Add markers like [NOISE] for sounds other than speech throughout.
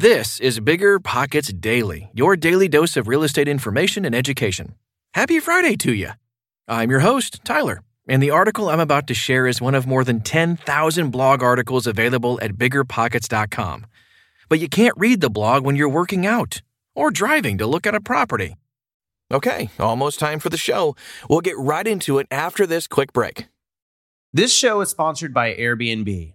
This is BiggerPockets Daily, your daily dose of real estate information and education. Happy Friday to you. I'm your host, Tyler, and the article I'm about to share is one of more than 10,000 blog articles available at biggerpockets.com. But you can't read the blog when you're working out or driving to look at a property. Okay, almost time for the show. We'll get right into it after this quick break. This show is sponsored by Airbnb.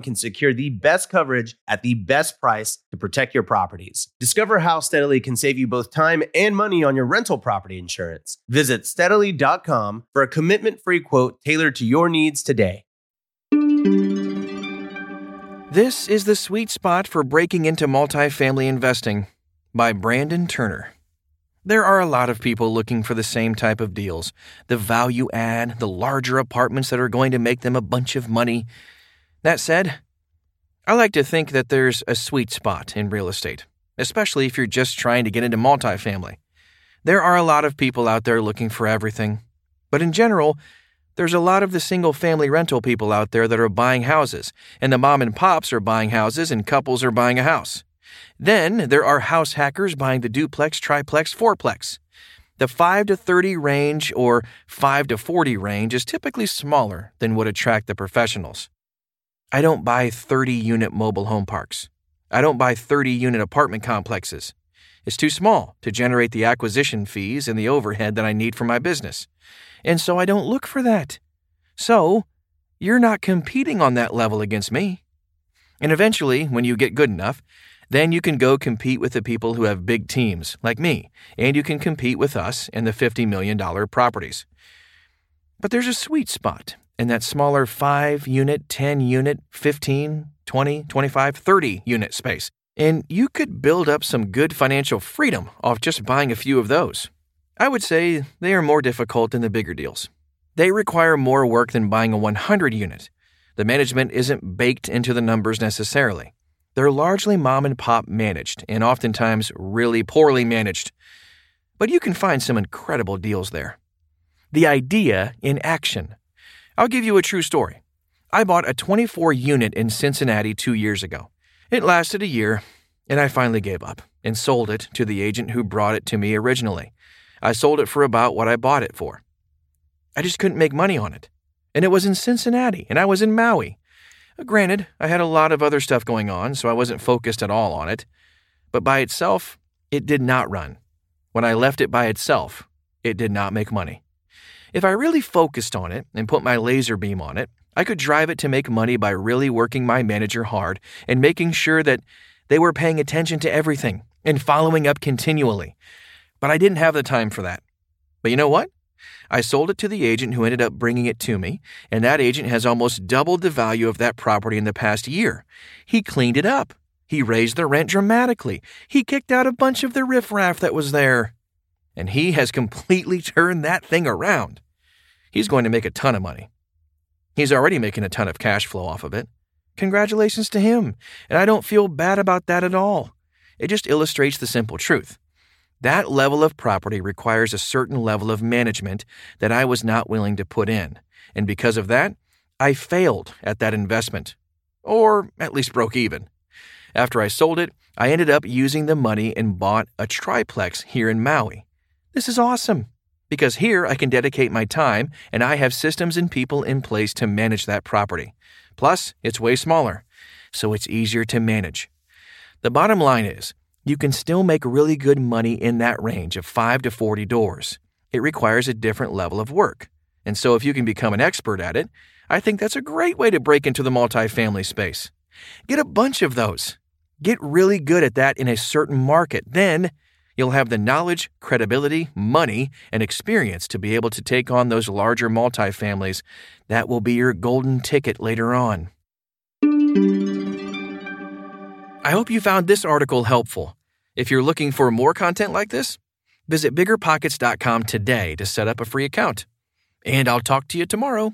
can secure the best coverage at the best price to protect your properties. Discover how Steadily can save you both time and money on your rental property insurance. Visit steadily.com for a commitment free quote tailored to your needs today. This is the sweet spot for breaking into multifamily investing by Brandon Turner. There are a lot of people looking for the same type of deals the value add, the larger apartments that are going to make them a bunch of money. That said, I like to think that there's a sweet spot in real estate, especially if you're just trying to get into multifamily. There are a lot of people out there looking for everything, but in general, there's a lot of the single family rental people out there that are buying houses, and the mom and pops are buying houses, and couples are buying a house. Then there are house hackers buying the duplex, triplex, fourplex. The 5 to 30 range or 5 to 40 range is typically smaller than would attract the professionals. I don't buy 30 unit mobile home parks. I don't buy 30 unit apartment complexes. It's too small to generate the acquisition fees and the overhead that I need for my business. And so I don't look for that. So, you're not competing on that level against me. And eventually, when you get good enough, then you can go compete with the people who have big teams, like me, and you can compete with us and the $50 million properties. But there's a sweet spot in that smaller 5 unit, 10 unit, 15, 20, 25, 30 unit space. And you could build up some good financial freedom off just buying a few of those. I would say they are more difficult than the bigger deals. They require more work than buying a 100 unit. The management isn't baked into the numbers necessarily. They're largely mom and pop managed, and oftentimes really poorly managed. But you can find some incredible deals there. The idea in action. I'll give you a true story. I bought a 24 unit in Cincinnati two years ago. It lasted a year, and I finally gave up and sold it to the agent who brought it to me originally. I sold it for about what I bought it for. I just couldn't make money on it. And it was in Cincinnati, and I was in Maui. Uh, granted, I had a lot of other stuff going on, so I wasn't focused at all on it. But by itself, it did not run. When I left it by itself, it did not make money. If I really focused on it and put my laser beam on it, I could drive it to make money by really working my manager hard and making sure that they were paying attention to everything and following up continually. But I didn't have the time for that. But you know what? I sold it to the agent who ended up bringing it to me, and that agent has almost doubled the value of that property in the past year. He cleaned it up. He raised the rent dramatically. He kicked out a bunch of the riffraff that was there. And he has completely [LAUGHS] turned that thing around. He's going to make a ton of money. He's already making a ton of cash flow off of it. Congratulations to him, and I don't feel bad about that at all. It just illustrates the simple truth. That level of property requires a certain level of management that I was not willing to put in, and because of that, I failed at that investment. Or at least broke even. After I sold it, I ended up using the money and bought a triplex here in Maui. This is awesome because here I can dedicate my time and I have systems and people in place to manage that property. Plus, it's way smaller, so it's easier to manage. The bottom line is, you can still make really good money in that range of 5 to 40 doors. It requires a different level of work. And so, if you can become an expert at it, I think that's a great way to break into the multifamily space. Get a bunch of those. Get really good at that in a certain market. Then You'll have the knowledge, credibility, money, and experience to be able to take on those larger multifamilies. That will be your golden ticket later on. I hope you found this article helpful. If you're looking for more content like this, visit biggerpockets.com today to set up a free account. And I'll talk to you tomorrow.